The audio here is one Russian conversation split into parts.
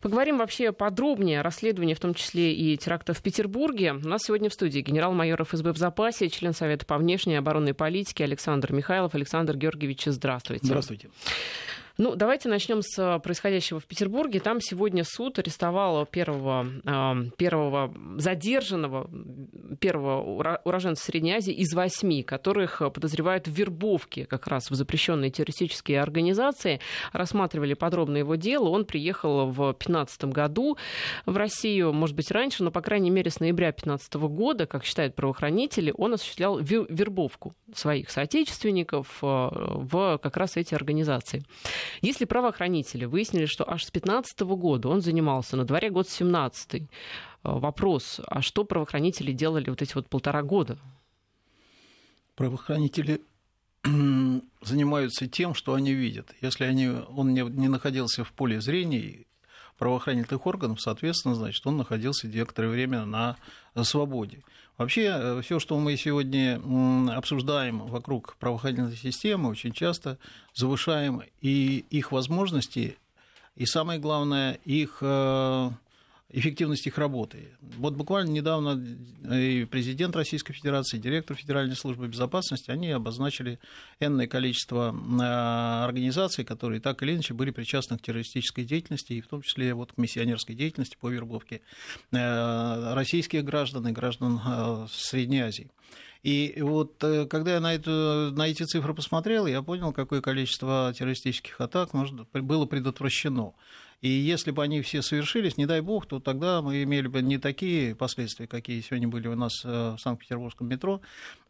Поговорим вообще подробнее о расследовании, в том числе и терактов в Петербурге. У нас сегодня в студии генерал-майор ФСБ в запасе, член Совета по внешней и оборонной политике Александр Михайлов. Александр Георгиевич, здравствуйте. Здравствуйте. Ну, давайте начнем с э, происходящего в Петербурге. Там сегодня суд арестовал первого, э, первого задержанного, первого уроженца Средней Азии из восьми, которых подозревают в вербовке как раз в запрещенные террористические организации. Рассматривали подробно его дело. Он приехал в 2015 году в Россию, может быть, раньше, но, по крайней мере, с ноября 2015 года, как считают правоохранители, он осуществлял вербовку своих соотечественников э, в как раз эти организации. Если правоохранители выяснили, что аж с 15 года он занимался, на дворе год 17 э, вопрос, а что правоохранители делали вот эти вот полтора года? Правоохранители занимаются тем, что они видят. Если они, он не, не находился в поле зрения правоохранительных органов, соответственно, значит, он находился некоторое время на свободе. Вообще, э, все, что мы сегодня обсуждаем вокруг правоохранительной системы, очень часто завышаем и их возможности, и самое главное, их э, эффективность их работы. Вот буквально недавно и президент Российской Федерации, и директор Федеральной службы безопасности, они обозначили энное количество э, организаций, которые так или иначе были причастны к террористической деятельности, и в том числе вот к миссионерской деятельности по вербовке э, российских граждан и граждан э, Средней Азии. И вот когда я на, эту, на эти цифры посмотрел, я понял, какое количество террористических атак может, было предотвращено. И если бы они все совершились, не дай бог, то тогда мы имели бы не такие последствия, какие сегодня были у нас э, в Санкт-Петербургском метро,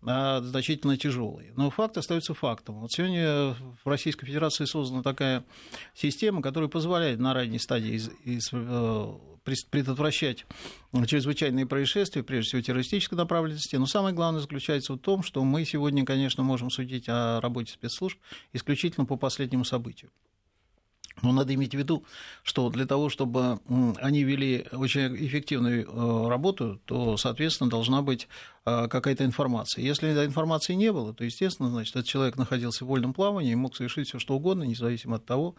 а значительно тяжелые. Но факт остается фактом. Вот сегодня в Российской Федерации создана такая система, которая позволяет на ранней стадии из, из, э, предотвращать чрезвычайные происшествия, прежде всего террористической направленности. Но самое главное заключается в том, что мы сегодня, конечно, можем судить о работе спецслужб исключительно по последнему событию. Но надо иметь в виду, что для того, чтобы они вели очень эффективную э, работу, то, соответственно, должна быть э, какая-то информация. Если информации не было, то, естественно, значит, этот человек находился в вольном плавании и мог совершить все что угодно, независимо от того,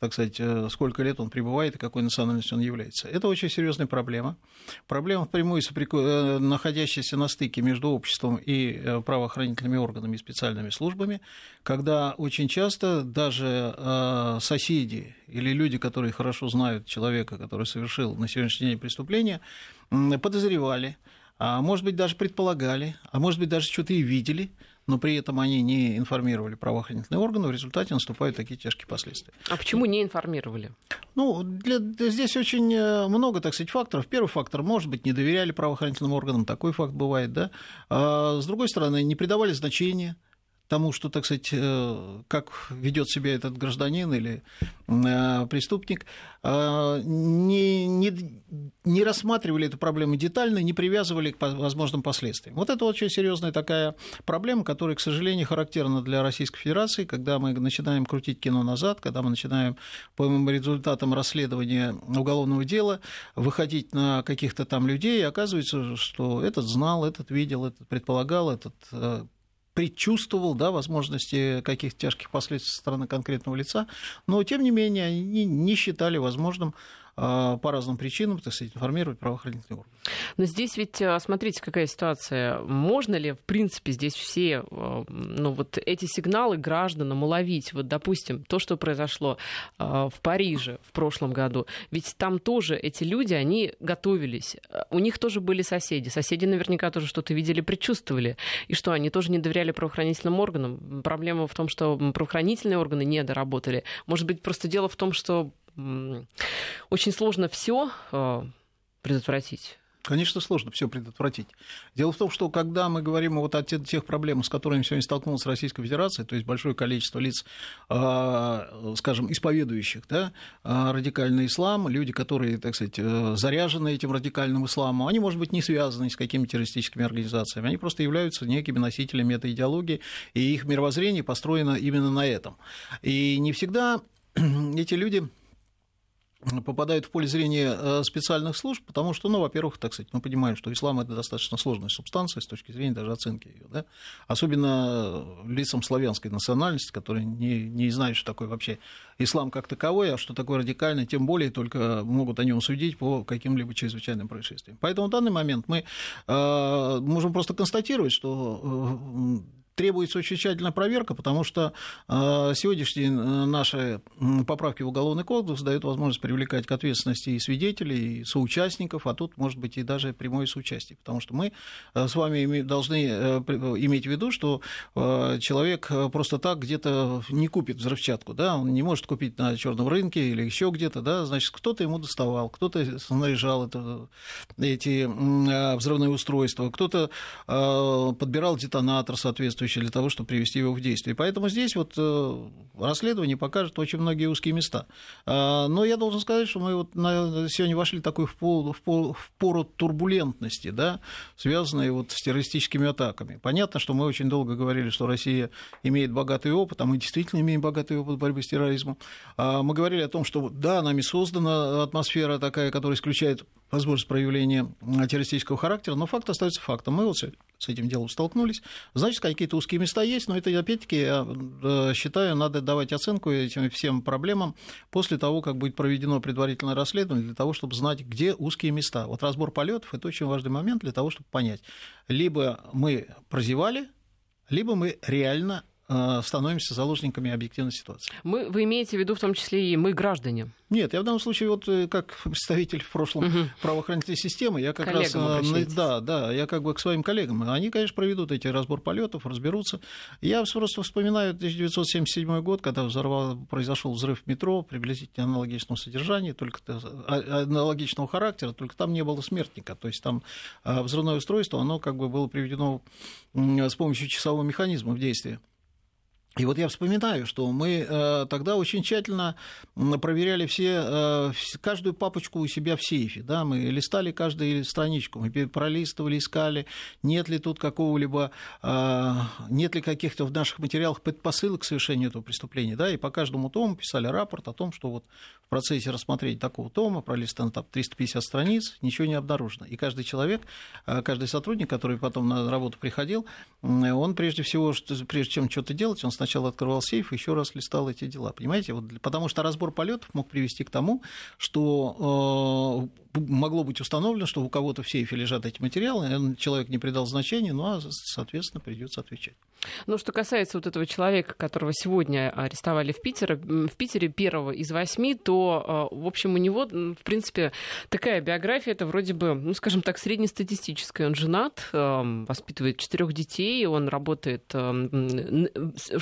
так сказать, э, сколько лет он пребывает и какой национальностью он является. Это очень серьезная проблема. Проблема впрямую находящаяся на стыке между обществом и правоохранительными органами и специальными службами, когда очень часто даже соседи или люди, которые хорошо знают человека, который совершил на сегодняшний день преступление, подозревали, а может быть даже предполагали, а может быть даже что-то и видели, но при этом они не информировали правоохранительные органы, в результате наступают такие тяжкие последствия. А почему не информировали? Ну, для, здесь очень э, много, так сказать, факторов. Первый фактор, может быть, не доверяли правоохранительным органам, такой факт бывает, да. А, с другой стороны, не придавали значения тому, что, так сказать, э, как ведет себя этот гражданин или э, преступник, э, не, не, не рассматривали эту проблему детально, не привязывали к возможным последствиям. Вот это очень серьезная такая проблема, которая, к сожалению, характерна для Российской Федерации, когда мы начинаем крутить кино назад, когда мы начинаем по результатам расследования уголовного дела выходить на каких-то там людей, и оказывается, что этот знал, этот видел, этот предполагал, этот предчувствовал да, возможности каких-то тяжких последствий со стороны конкретного лица, но, тем не менее, они не считали возможным по разным причинам, так сказать, информировать правоохранительные органы. Но здесь ведь, а, смотрите, какая ситуация. Можно ли, в принципе, здесь все а, ну, вот эти сигналы гражданам уловить? Вот, допустим, то, что произошло в Париже в прошлом году. Ведь там тоже эти люди, они готовились. У них тоже были соседи. Соседи наверняка тоже что-то видели, предчувствовали. И что, они тоже не доверяли правоохранительным органам? Проблема в том, что правоохранительные органы не доработали. Может быть, просто дело в том, что очень сложно все э, предотвратить. Конечно, сложно все предотвратить. Дело в том, что когда мы говорим вот о тех проблемах, с которыми сегодня столкнулась Российская Федерация, то есть большое количество лиц, э, скажем, исповедующих да, э, радикальный ислам, люди, которые, так сказать, заряжены этим радикальным исламом, они, может быть, не связаны с какими-то террористическими организациями, они просто являются некими носителями этой идеологии, и их мировоззрение построено именно на этом. И не всегда эти люди попадают в поле зрения э, специальных служб, потому что, ну, во-первых, так сказать, мы понимаем, что ислам это достаточно сложная субстанция с точки зрения даже оценки ее, да? особенно лицам славянской национальности, которые не, не знают, что такое вообще ислам как таковой, а что такое радикальный, тем более только могут о нем судить по каким-либо чрезвычайным происшествиям. Поэтому в данный момент мы э, можем просто констатировать, что э, требуется очень тщательная проверка, потому что э, сегодняшние э, наши поправки в Уголовный кодекс дают возможность привлекать к ответственности и свидетелей, и соучастников, а тут, может быть, и даже прямое соучастие. Потому что мы э, с вами должны иметь в виду, что человек просто так где-то не купит взрывчатку, да, он не может купить на черном рынке или еще где-то, да, значит, кто-то ему доставал, кто-то снаряжал это, эти взрывные устройства, кто-то подбирал детонатор соответствующий соответствующее для того, чтобы привести его в действие. Поэтому здесь вот э, расследование покажет очень многие узкие места. А, но я должен сказать, что мы вот сегодня вошли такой в, пол, в, пол, в пору турбулентности, да, связанной вот с террористическими атаками. Понятно, что мы очень долго говорили, что Россия имеет богатый опыт, а мы действительно имеем богатый опыт борьбы с терроризмом. А, мы говорили о том, что да, нами создана атмосфера такая, которая исключает возможность проявления террористического характера, но факт остается фактом. Мы вот с этим делом столкнулись. Значит, какие-то узкие места есть, но это, опять-таки, я э, считаю, надо давать оценку этим всем проблемам после того, как будет проведено предварительное расследование, для того, чтобы знать, где узкие места. Вот разбор полетов это очень важный момент для того, чтобы понять, либо мы прозевали, либо мы реально становимся заложниками объективной ситуации. Мы, вы имеете в виду в том числе и мы, граждане? Нет, я в данном случае вот э, как представитель в прошлом угу. правоохранительной системы, я как коллегам раз... Э, да, да, я как бы к своим коллегам. Они, конечно, проведут эти разбор полетов, разберутся. Я просто вспоминаю 1977 год, когда взорвал, произошел взрыв метро, приблизительно аналогичного содержания, только а, аналогичного характера, только там не было смертника. То есть там взрывное устройство, оно как бы было приведено с помощью часового механизма в действие. И вот я вспоминаю, что мы э, тогда очень тщательно проверяли все, э, каждую папочку у себя в сейфе. Да? Мы листали каждую страничку, мы пролистывали, искали, нет ли тут какого-либо, э, нет ли каких-то в наших материалах предпосылок к совершению этого преступления. Да? И по каждому тому писали рапорт о том, что вот в процессе рассмотрения такого тома, пролистано там 350 страниц, ничего не обнаружено. И каждый человек, каждый сотрудник, который потом на работу приходил, он прежде всего, прежде чем что-то делать, он сначала открывал сейф еще раз листал эти дела. Понимаете? Вот, потому что разбор полетов мог привести к тому, что э, могло быть установлено, что у кого-то в сейфе лежат эти материалы, человек не придал значения, ну а, соответственно, придется отвечать. Ну, что касается вот этого человека, которого сегодня арестовали в Питере, в Питере первого из восьми, то, э, в общем, у него, в принципе, такая биография, это вроде бы, ну, скажем так, среднестатистическая. Он женат, э, воспитывает четырех детей, он работает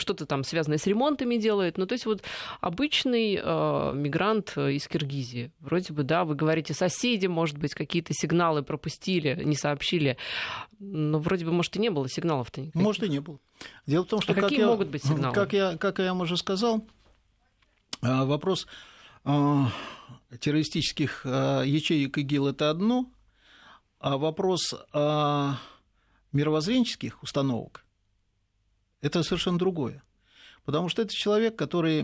что-то там связанное с ремонтами делает. Ну, то есть вот обычный э, мигрант э, из Киргизии. Вроде бы, да, вы говорите, соседи, может быть, какие-то сигналы пропустили, не сообщили. Но вроде бы, может, и не было сигналов-то никаких. Может, и не было. Дело в том, что... А как какие я, могут быть сигналы? Как я, как я уже сказал, э, вопрос э, террористических ячеек ИГИЛ – это одно, а вопрос мировоззренческих установок – это совершенно другое. Потому что это человек, который,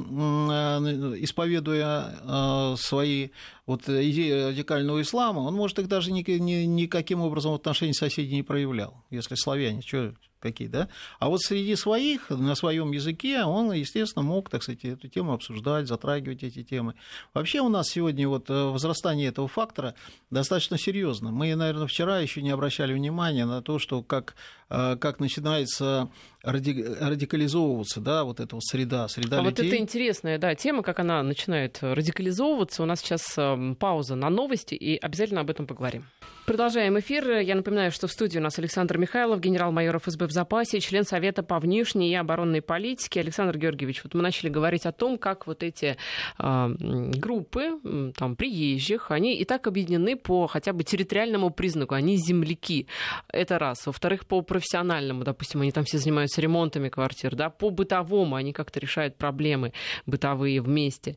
исповедуя свои вот идеи радикального ислама, он, может, их даже никаким образом в отношении соседей не проявлял. Если славяне, что какие, да? А вот среди своих, на своем языке, он, естественно, мог, так сказать, эту тему обсуждать, затрагивать эти темы. Вообще у нас сегодня вот э, возрастание этого фактора достаточно серьезно. Мы, наверное, вчера еще не обращали внимания на то, что как, э, как начинается радикализовываться, да, вот эта вот среда, среда а людей. вот это интересная, да, тема, как она начинает радикализовываться. У нас сейчас эм, пауза на новости, и обязательно об этом поговорим. Продолжаем эфир. Я напоминаю, что в студии у нас Александр Михайлов, генерал-майор ФСБ в запасе, член Совета по внешней и оборонной политике. Александр Георгиевич, вот мы начали говорить о том, как вот эти э, группы там, приезжих, они и так объединены по хотя бы территориальному признаку. Они земляки. Это раз. Во-вторых, по профессиональному, допустим, они там все занимаются ремонтами квартир, да, по бытовому они как-то решают проблемы бытовые вместе.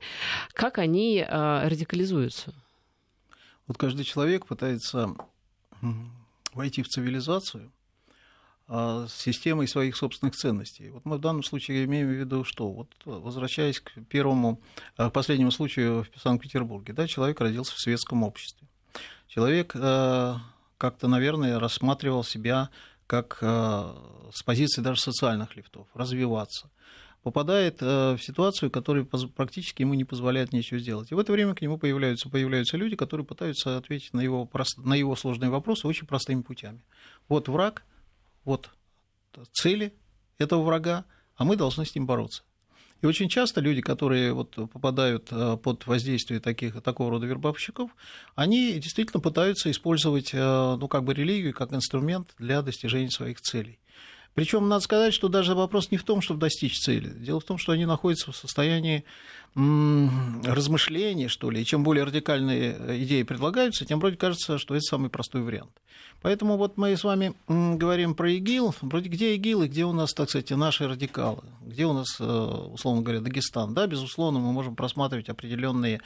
Как они э, радикализуются? Вот каждый человек пытается войти в цивилизацию, с системой своих собственных ценностей. Вот мы в данном случае имеем в виду, что вот возвращаясь к первому, к последнему случаю в Санкт-Петербурге, да, человек родился в светском обществе. Человек как-то, наверное, рассматривал себя как с позиции даже социальных лифтов, развиваться попадает в ситуацию, которая практически ему не позволяет ничего сделать. И в это время к нему появляются, появляются люди, которые пытаются ответить на его, на его сложные вопросы очень простыми путями. Вот враг, вот цели этого врага, а мы должны с ним бороться. И очень часто люди, которые вот попадают под воздействие таких, такого рода вербовщиков, они действительно пытаются использовать ну, как бы религию как инструмент для достижения своих целей. Причем надо сказать, что даже вопрос не в том, чтобы достичь цели. Дело в том, что они находятся в состоянии размышления, что ли. И чем более радикальные идеи предлагаются, тем вроде кажется, что это самый простой вариант. Поэтому вот мы с вами говорим про ИГИЛ. Вроде где ИГИЛ и где у нас, так сказать, наши радикалы? Где у нас, э, условно говоря, Дагестан? Да, безусловно, мы можем просматривать определенные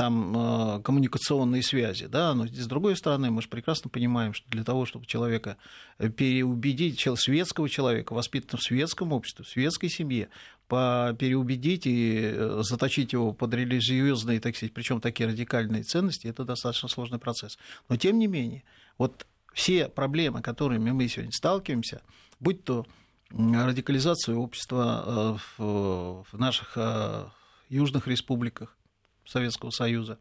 там э, коммуникационные связи, да, но с другой стороны мы же прекрасно понимаем, что для того, чтобы человека э, переубедить, светского человека, воспитанного в светском обществе, в светской семье, переубедить и э, заточить его под религиозные, так сказать, причем такие радикальные ценности, это достаточно сложный процесс. Но тем не менее, вот все проблемы, которыми мы сегодня сталкиваемся, будь то радикализация общества в наших южных республиках, Советского Союза,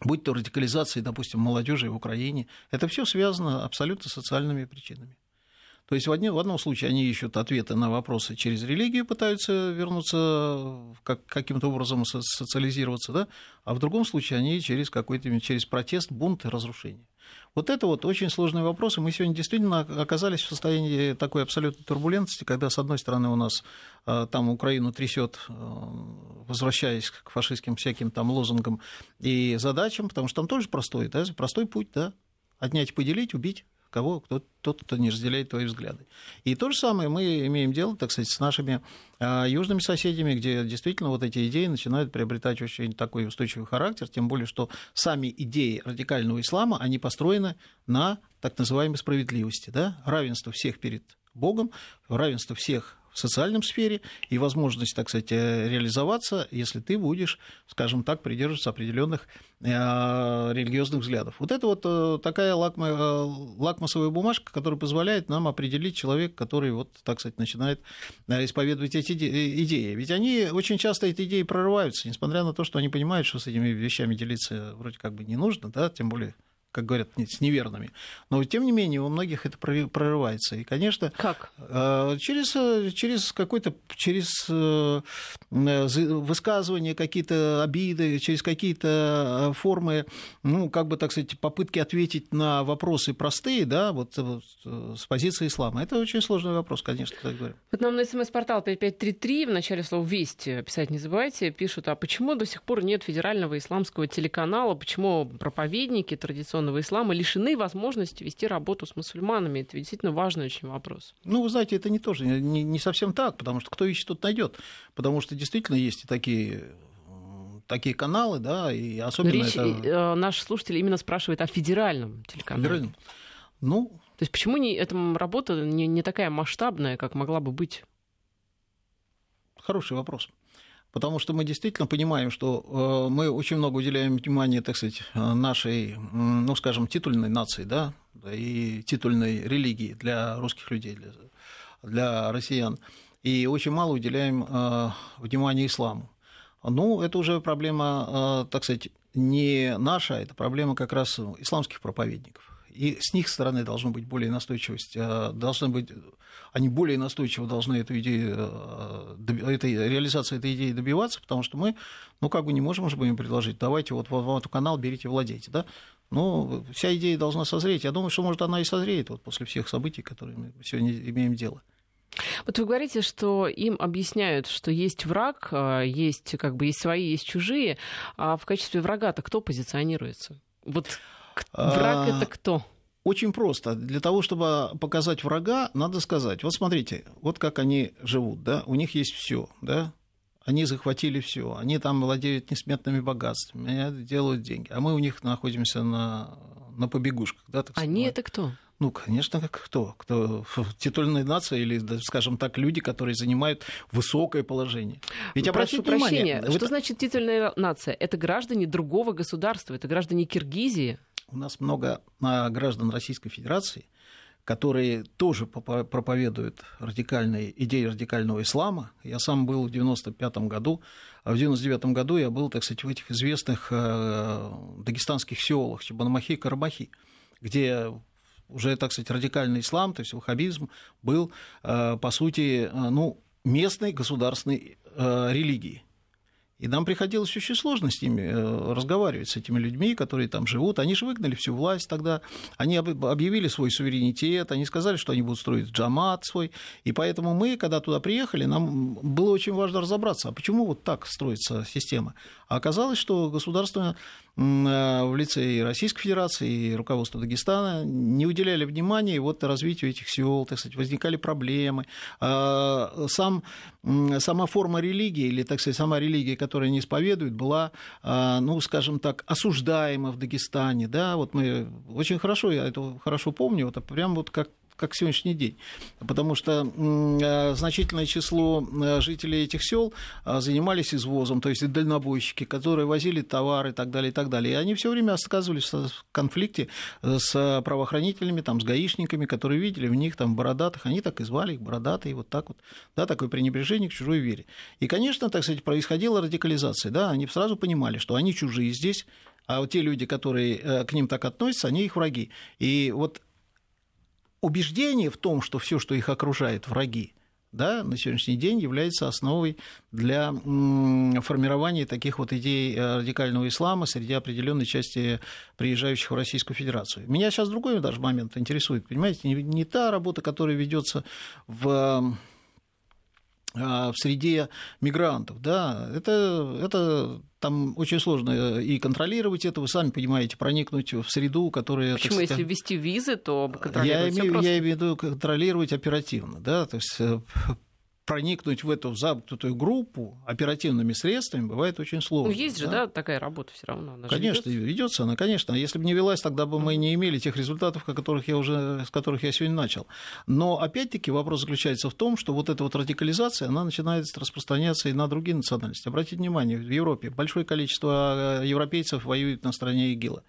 будь то радикализация, допустим, молодежи в Украине, это все связано абсолютно социальными причинами. То есть в, одни, в одном случае они ищут ответы на вопросы через религию, пытаются вернуться, как, каким-то образом социализироваться, да? а в другом случае они через какой-то через протест, бунт и разрушение. Вот это вот очень сложный вопрос, и мы сегодня действительно оказались в состоянии такой абсолютной турбулентности, когда, с одной стороны, у нас э, там Украину трясет, э, возвращаясь к фашистским всяким там лозунгам и задачам, потому что там тоже простой, да, простой путь, да, отнять, поделить, убить кого, кто, тот, кто не разделяет твои взгляды. И то же самое мы имеем дело, так сказать, с нашими а, южными соседями, где действительно вот эти идеи начинают приобретать очень такой устойчивый характер, тем более, что сами идеи радикального ислама, они построены на так называемой справедливости, да, равенство всех перед Богом, равенство всех в социальном сфере и возможность, так сказать, э, реализоваться, если ты будешь, скажем так, придерживаться определенных э, религиозных взглядов. Вот это вот э, такая лакма, лакмусовая бумажка, которая позволяет нам определить человека, который, вот, так сказать, начинает исповедовать эти идеи. Ведь они очень часто эти идеи прорываются, несмотря на то, что они понимают, что с этими вещами делиться вроде как бы не нужно, да, тем более как говорят, с неверными. Но, тем не менее, у многих это прорывается. И, конечно, как? Э, через, э, через какой-то, через э, высказывание, какие-то обиды, через какие-то формы, ну, как бы, так сказать, попытки ответить на вопросы простые, да, вот, вот с позиции ислама. Это очень сложный вопрос, конечно, так говоря. Вот нам на смс-портал 5533 в начале слова «Вести» писать не забывайте, пишут, а почему до сих пор нет федерального исламского телеканала, почему проповедники традиционно традиционного ислама лишены возможности вести работу с мусульманами. Это действительно важный очень вопрос. Ну, вы знаете, это не тоже не, не совсем так, потому что кто ищет, тот найдет. Потому что действительно есть и такие такие каналы, да, и особенно Речь, это... Э, наш слушатель именно спрашивает о федеральном телеканале. Федеральном. Ну... То есть почему не, эта работа не, не такая масштабная, как могла бы быть? Хороший вопрос потому что мы действительно понимаем, что э, мы очень много уделяем внимания, так сказать, нашей, ну, скажем, титульной нации, да, и титульной религии для русских людей, для, для россиян, и очень мало уделяем э, внимания исламу. Ну, это уже проблема, э, так сказать, не наша, это проблема как раз исламских проповедников и с них стороны должна быть более настойчивость, э, должны быть, они более настойчиво должны эту идею, э, этой, реализации этой идеи добиваться, потому что мы, ну, как бы не можем же им предложить, давайте вот в этот канал берите, владейте, да, но вся идея должна созреть. Я думаю, что, может, она и созреет вот после всех событий, которые мы сегодня имеем дело. Вот вы говорите, что им объясняют, что есть враг, э, есть как бы есть свои, есть чужие, а в качестве врага-то кто позиционируется? Вот Враг это кто? Очень просто. Для того, чтобы показать врага, надо сказать, вот смотрите, вот как они живут, да, у них есть все, да, они захватили все, они там владеют несметными богатствами, они делают деньги, а мы у них находимся на, на побегушках, да, так Они это кто? Ну, конечно, как кто? Кто титульная нация или, скажем так, люди, которые занимают высокое положение. Ведь Прошу прощения, внимание, что значит титульная нация? Это граждане другого государства, это граждане Киргизии. У нас много а, граждан Российской Федерации, которые тоже проповедуют радикальные идеи радикального ислама. Я сам был в 95 году, а в 99 году я был, так сказать, в этих известных э, дагестанских селах Чебанмахи и Карабахи, где уже, так сказать, радикальный ислам, то есть ваххабизм, был, э, по сути, э, ну, местной государственной религией. И нам приходилось очень сложно с ними разговаривать, с этими людьми, которые там живут. Они же выгнали всю власть тогда, они объявили свой суверенитет, они сказали, что они будут строить джамат свой. И поэтому мы, когда туда приехали, нам было очень важно разобраться, а почему вот так строится система. А оказалось, что государство Э, в лице и Российской Федерации, и руководства Дагестана не уделяли внимания вот развитию этих сел, так сказать, возникали проблемы. А, сам, сама форма религии, или, так сказать, сама религия, которую они исповедуют, была, а, ну, скажем так, осуждаема в Дагестане, да, вот мы очень хорошо, я это хорошо помню, вот прям вот как как сегодняшний день. Потому что э, значительное число э, жителей этих сел э, занимались извозом, то есть дальнобойщики, которые возили товары и так далее, и так далее. И они все время оказывались в конфликте с правоохранителями, там, с гаишниками, которые видели в них там бородатых, они так и звали их бородатые, вот так вот, да, такое пренебрежение к чужой вере. И, конечно, так сказать, происходила радикализация, да, они сразу понимали, что они чужие здесь, а вот те люди, которые к ним так относятся, они их враги. И вот убеждение в том, что все, что их окружает, враги, да, на сегодняшний день является основой для формирования таких вот идей э, радикального ислама среди определенной части приезжающих в Российскую Федерацию. Меня сейчас другой даже момент интересует, понимаете, не, не та работа, которая ведется в в среде мигрантов, да, это, это там очень сложно э, и контролировать это, вы сами понимаете, проникнуть в среду, которая... Почему, сказать, если ввести визы, то контролировать я имею, я имею в виду контролировать оперативно, да, то есть э, проникнуть в эту замкнутую группу оперативными средствами бывает очень сложно. Ну, есть же, да, такая работа все равно. Она конечно, ведется она, конечно. Если бы не велась, тогда бы мы не имели тех результатов, о которых я уже, с которых я сегодня начал. Но опять-таки вопрос заключается в том, что вот эта вот радикализация, она начинает распространяться и на другие национальности. Обратите внимание, в Европе большое количество э, европейцев воюет на стороне ИГИЛа.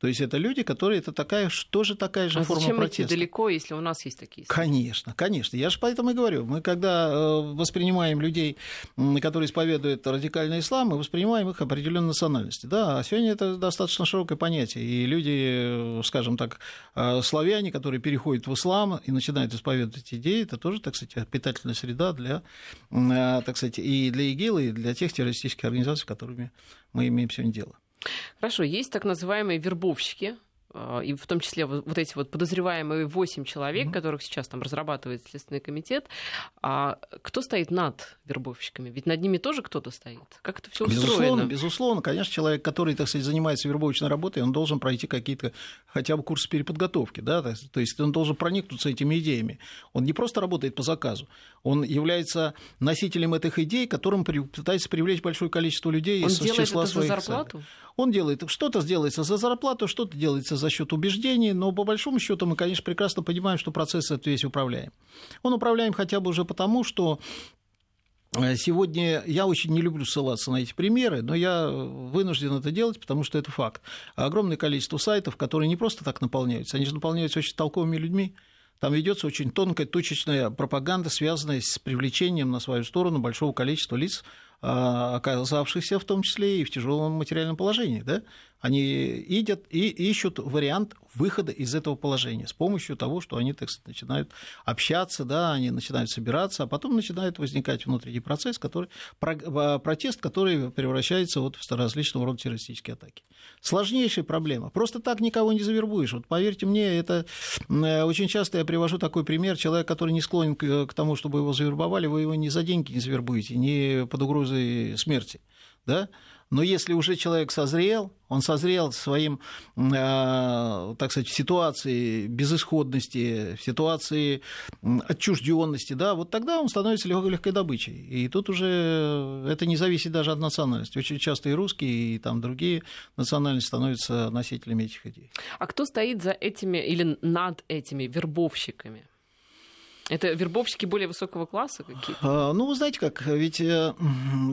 То есть это люди, которые это такая, тоже такая же а форма зачем протеста. идти далеко, если у нас есть такие? Конечно, конечно. Я же поэтому и говорю. Мы когда э, воспринимаем людей, которые исповедуют радикальный ислам, мы воспринимаем их определенной национальности. Да, а сегодня это достаточно широкое понятие. И люди, э, скажем так, э, славяне, которые переходят в ислам и начинают исповедовать идеи, это тоже, так сказать, питательная среда для, так сказать, и для ИГИЛа, и для тех террористических организаций, с которыми мы имеем сегодня дело. Хорошо, есть так называемые вербовщики, а, и в том числе вот эти вот подозреваемые 8 человек, mm-hmm. которых сейчас там разрабатывает Следственный комитет, а кто стоит над вербовщиками? Ведь над ними тоже кто-то стоит. Как это все устроено? Безусловно, безусловно, конечно, человек, который, так сказать, занимается вербовочной работой, он должен пройти какие-то хотя бы курсы переподготовки, да, то есть он должен проникнуться этими идеями. Он не просто работает по заказу, он является носителем этих идей, которым пытается привлечь большое количество людей он из делает числа это своих за зарплату? Целей. Он делает, что-то сделается за зарплату, что-то делается за счет убеждений, но по большому счету мы, конечно, прекрасно понимаем, что процесс этот весь управляем. Он управляем хотя бы уже потому, что э, Сегодня я очень не люблю ссылаться на эти примеры, но я вынужден это делать, потому что это факт. Огромное количество сайтов, которые не просто так наполняются, они же наполняются очень толковыми людьми. Там ведется очень тонкая, точечная пропаганда, связанная с привлечением на свою сторону большого количества лиц, оказавшихся в том числе и в тяжелом материальном положении. Да? Они идут и ищут вариант выхода из этого положения с помощью того, что они так начинают общаться, да, они начинают собираться, а потом начинает возникать внутренний процесс, который, а, протест, который превращается вот в различного рода террористические атаки. Сложнейшая проблема. Просто так никого не завербуешь. Вот поверьте мне, это э, очень часто я привожу такой пример. Человек, который не склонен к тому, чтобы его завербовали, вы его ни за деньги не завербуете, ни под угрозой смерти. Да? Но если уже человек созрел, он созрел своим, э, так сказать, в ситуации безысходности, в ситуации отчужденности, да, вот тогда он становится легкой, легкой добычей. И тут уже это не зависит даже от национальности. Очень часто и русские, и там другие национальности становятся носителями этих идей. А кто стоит за этими или над этими вербовщиками? Это вербовщики более высокого класса какие-то? А, ну, вы знаете как, ведь э,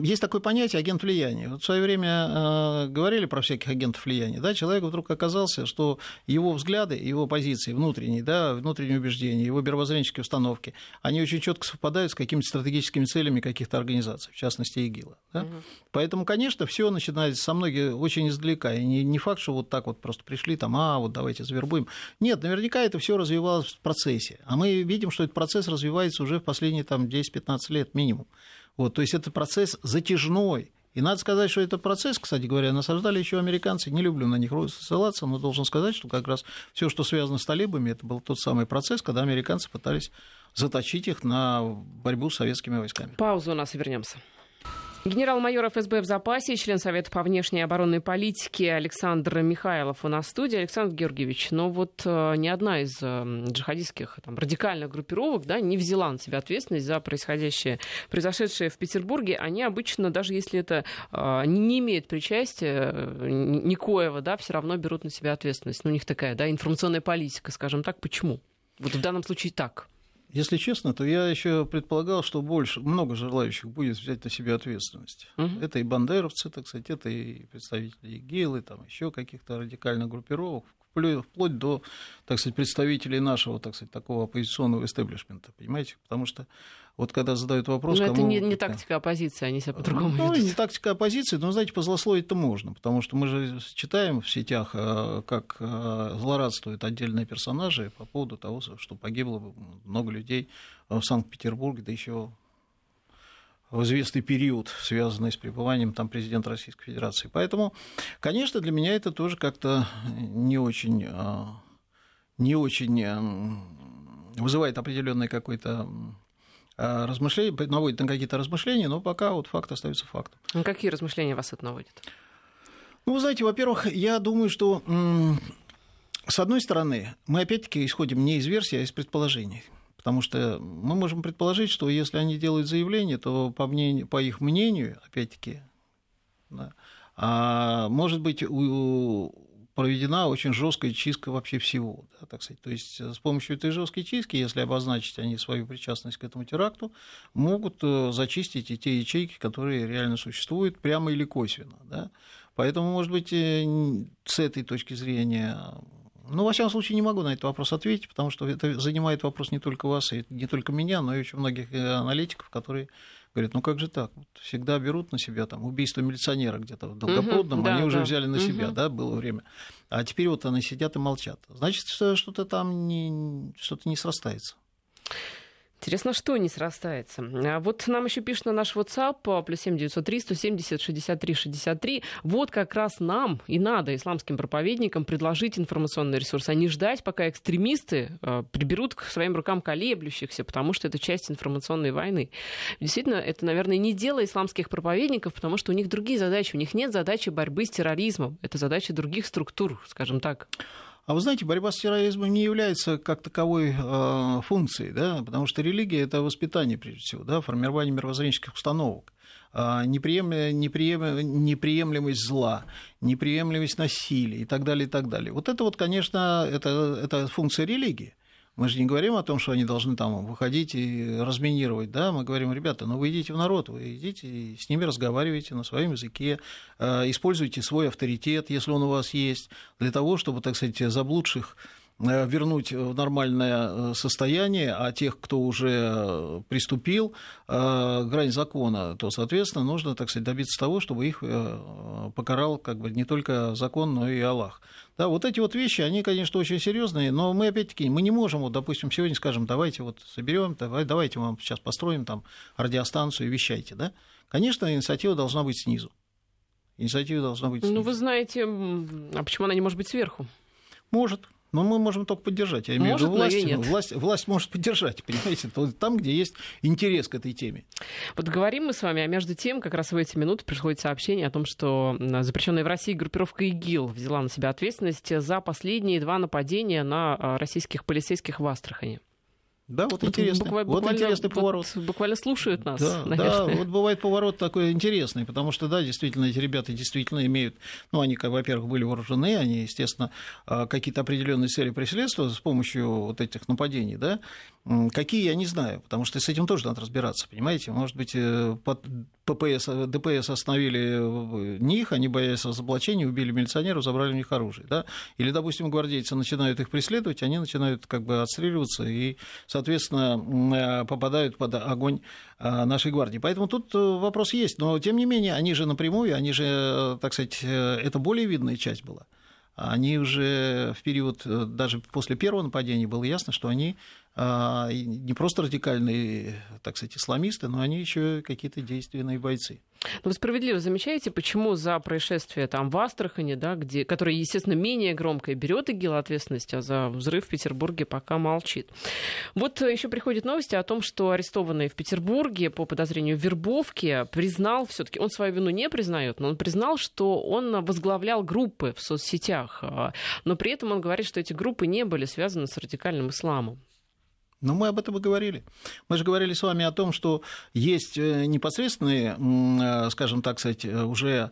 есть такое понятие агент влияния. Вот в свое время э, говорили про всяких агентов влияния, да, человек вдруг оказался, что его взгляды, его позиции внутренние, да, внутренние убеждения, его мировоззренческие установки, они очень четко совпадают с какими-то стратегическими целями каких-то организаций, в частности, ИГИЛа. Да? Угу. Поэтому, конечно, все начинается со многих очень издалека. И не, не факт, что вот так вот просто пришли, там, а, вот давайте завербуем. Нет, наверняка это все развивалось в процессе. А мы видим, что это процесс развивается уже в последние там, 10-15 лет минимум. Вот, то есть это процесс затяжной. И надо сказать, что этот процесс, кстати говоря, насаждали еще американцы. Не люблю на них ссылаться, но должен сказать, что как раз все, что связано с талибами, это был тот самый процесс, когда американцы пытались заточить их на борьбу с советскими войсками. Паузу у нас вернемся. Генерал-майор ФСБ в запасе, член Совета по внешней и оборонной политике Александр Михайлов у нас в студии. Александр Георгиевич, но вот э, ни одна из э, джихадистских там, радикальных группировок да, не взяла на себя ответственность за происходящее, произошедшее в Петербурге. Они обычно, даже если это э, не имеет причастия никоего, да, все равно берут на себя ответственность. Ну, у них такая да, информационная политика, скажем так. Почему? Вот в данном случае так. Если честно, то я еще предполагал, что больше, много желающих будет взять на себя ответственность. Угу. Это и бандеровцы, так сказать, это и представители ИГИЛ, и там еще каких-то радикальных группировок, вплоть до, так сказать, представителей нашего, так сказать, такого оппозиционного истеблишмента, понимаете? Потому что вот когда задают вопрос... Но кому... это не, не тактика оппозиции, они себя по-другому Ну, ведут. не тактика оппозиции, но, знаете, позлословить-то можно, потому что мы же читаем в сетях, э, как э, злорадствуют отдельные персонажи по поводу того, что погибло много людей в Санкт-Петербурге, да еще в известный период, связанный с пребыванием там президента Российской Федерации. Поэтому, конечно, для меня это тоже как-то не очень, э, не очень вызывает определенный какой-то размышления, наводит на какие-то размышления, но пока вот факт остается фактом. На ну, какие размышления вас это наводит? Ну, вы знаете, во-первых, я думаю, что с одной стороны, мы опять-таки исходим не из версии, а из предположений. Потому что мы можем предположить, что если они делают заявление, то по, мнению, по их мнению, опять-таки, да, а может быть, у, проведена очень жесткая чистка вообще всего, да, так сказать. То есть э, с помощью этой жесткой чистки, если обозначить они свою причастность к этому теракту, могут э, зачистить и те ячейки, которые реально существуют, прямо или косвенно. Да. Поэтому, может быть, э, с этой точки зрения ну, во всяком случае, не могу на этот вопрос ответить, потому что это занимает вопрос не только вас и не только меня, но и очень многих аналитиков, которые Говорят, ну как же так? Всегда берут на себя там убийство милиционера где-то в Долгопрудном, угу, они да, уже да. взяли на себя, угу. да, было время. А теперь вот они сидят и молчат. Значит, что-то там не, что-то не срастается. Интересно, что не срастается. А вот нам еще пишут на наш WhatsApp, а, плюс 7 903 170 63 63. Вот как раз нам и надо, исламским проповедникам, предложить информационный ресурс, а не ждать, пока экстремисты э, приберут к своим рукам колеблющихся, потому что это часть информационной войны. Действительно, это, наверное, не дело исламских проповедников, потому что у них другие задачи. У них нет задачи борьбы с терроризмом. Это задача других структур, скажем так. А вы знаете, борьба с терроризмом не является как таковой э, функцией, да, потому что религия – это воспитание, прежде всего, да, формирование мировоззренческих установок а, неприемлемость зла, неприемлемость насилия и так далее, и так далее. Вот это вот, конечно, это, это функция религии. Мы же не говорим о том, что они должны там выходить и разминировать, да, мы говорим, ребята, ну вы идите в народ, вы идите и с ними разговаривайте на своем языке, э, используйте свой авторитет, если он у вас есть, для того, чтобы, так сказать, заблудших вернуть в нормальное э, состояние, а тех, кто уже э, приступил к грани закона, то, соответственно, нужно, так сказать, добиться того, чтобы их покарал как бы не только закон, но и Аллах. Да, вот эти вот вещи, они, конечно, очень серьезные, но мы, опять-таки, мы не можем, вот, допустим, сегодня скажем, давайте вот соберем, давай, давайте мы сейчас построим там радиостанцию и вещайте, да. Конечно, инициатива должна быть снизу. Инициатива должна быть ну, снизу. Ну, вы знаете, а почему она не может быть сверху? Может, Но мы можем только поддержать. Я имею в виду власть, власть, власть может поддержать, понимаете, там, где есть интерес к этой теме. Вот говорим мы с вами, а между тем, как раз в эти минуты приходит сообщение о том, что запрещенная в России группировка ИГИЛ взяла на себя ответственность за последние два нападения на а, российских полицейских в Астрахани. Да, вот, вот интересный, буквально, вот интересный поворот. Вот буквально слушают нас. Да, да, вот бывает поворот такой интересный, потому что, да, действительно, эти ребята действительно имеют, ну, они, во-первых, были вооружены, они, естественно, а, какие-то определенные цели преследуют с помощью вот этих нападений, да, Какие, я не знаю, потому что с этим тоже надо разбираться, понимаете? Может быть, э, ППС, ДПС остановили них, они боялись разоблачения, убили милиционеров, забрали у них оружие, да? Или, допустим, гвардейцы начинают их преследовать, они начинают как бы отстреливаться и, соответственно, э, попадают под огонь э, нашей гвардии. Поэтому тут вопрос есть, но, тем не менее, они же напрямую, они же, так сказать, это более видная часть была они уже в период, даже после первого нападения было ясно, что они не просто радикальные, так сказать, исламисты, но они еще какие-то действенные бойцы. Но вы справедливо замечаете, почему за происшествие там в Астрахане, да, где, которое, естественно, менее громкое, берет ИГИЛ ответственность, а за взрыв в Петербурге пока молчит. Вот еще приходят новости о том, что арестованный в Петербурге по подозрению в вербовке признал все-таки, он свою вину не признает, но он признал, что он возглавлял группы в соцсетях, а, но при этом он говорит, что эти группы не были связаны с радикальным исламом. Но мы об этом и говорили. Мы же говорили с вами о том, что есть э, непосредственные, э, скажем так сказать, э, уже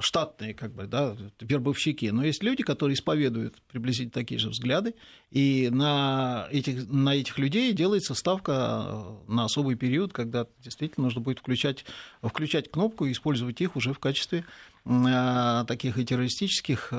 штатные как бы, да, вербовщики, но есть люди, которые исповедуют приблизительно такие же взгляды, и на этих, на этих людей делается ставка на особый период, когда действительно нужно будет включать, включать кнопку и использовать их уже в качестве таких и террористических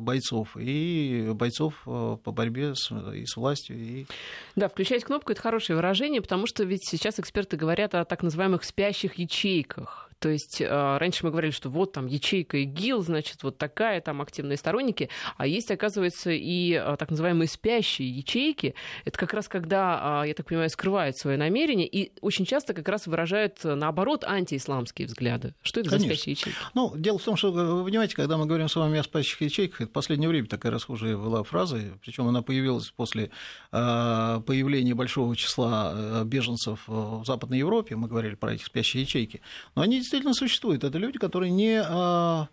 бойцов, и бойцов по борьбе с, и с властью. И... Да, включать кнопку – это хорошее выражение, потому что ведь сейчас эксперты говорят о так называемых спящих ячейках. То есть э, раньше мы говорили, что вот там ячейка ИГИЛ, значит, вот такая там активные сторонники, а есть, оказывается, и э, так называемые спящие ячейки. Это как раз когда, э, я так понимаю, скрывают свои намерения и очень часто как раз выражают, наоборот, антиисламские взгляды. Что это Конечно. за спящие ячейки? Ну, дело в том, что, вы понимаете, когда мы говорим с вами о спящих ячейках, это в последнее время такая расхожая была фраза, причем она появилась после появления большого числа беженцев в Западной Европе, мы говорили про эти спящие ячейки, но они действительно существуют. Это люди, которые не а,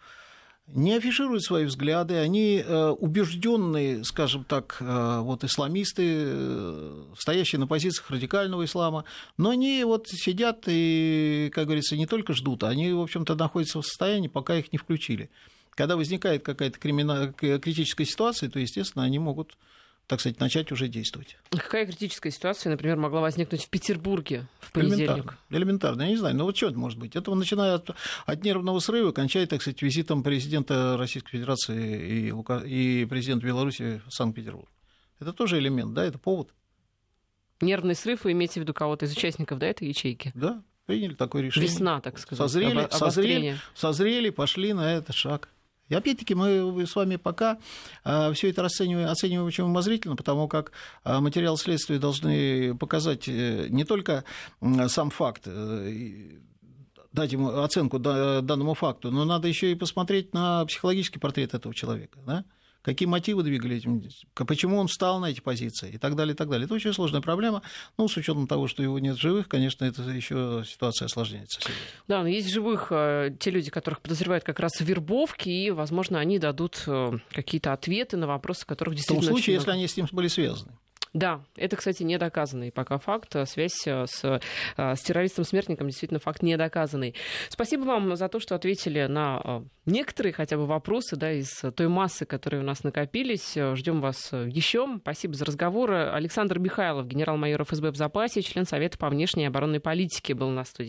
не афишируют свои взгляды, они а, убежденные, скажем так, а, вот исламисты, э, стоящие на позициях радикального ислама, но они вот сидят и, как говорится, не только ждут, они, в общем-то, находятся в состоянии, пока их не включили. Когда возникает какая-то криминал... критическая ситуация, то, естественно, они могут так сказать, начать уже действовать. Какая критическая ситуация, например, могла возникнуть в Петербурге в понедельник? Элементарно, элементарно. я не знаю, но вот что это может быть? Это начиная от, от нервного срыва, кончая, так сказать, визитом президента Российской Федерации и, Лука... и президента Беларуси в Санкт-Петербург. Это тоже элемент, да, это повод. Нервный срыв, вы имеете в виду кого-то из участников, да, этой ячейки? Да, приняли такое решение. Весна, так сказать. Созрели, созрели, созрели, пошли на этот шаг. И опять-таки мы с вами пока а, все это оцениваем, оцениваем очень умозрительно, потому как а, материал следствия должны показать э, не только сам факт, э, дать ему оценку данному факту, но надо еще и посмотреть на психологический портрет этого человека. Да? Какие мотивы двигали этим, почему он встал на эти позиции и так далее, и так далее. Это очень сложная проблема. Ну, с учетом того, что его нет живых, конечно, это еще ситуация осложняется. Да, но есть живых э, те люди, которых подозревают как раз в вербовке, и, возможно, они дадут э, какие-то ответы на вопросы, которых действительно... В том случае, если они с ним были связаны. Да, это, кстати, не доказанный пока факт. Связь э, с, э, с террористом-смертником действительно факт не доказанный. Спасибо вам за то, что ответили на э, некоторые хотя бы вопросы да, из той массы, которые у нас накопились. Ждем вас еще. Спасибо за разговор. Александр Михайлов, генерал-майор ФСБ в запасе, член Совета по внешней и оборонной политике, был на студии.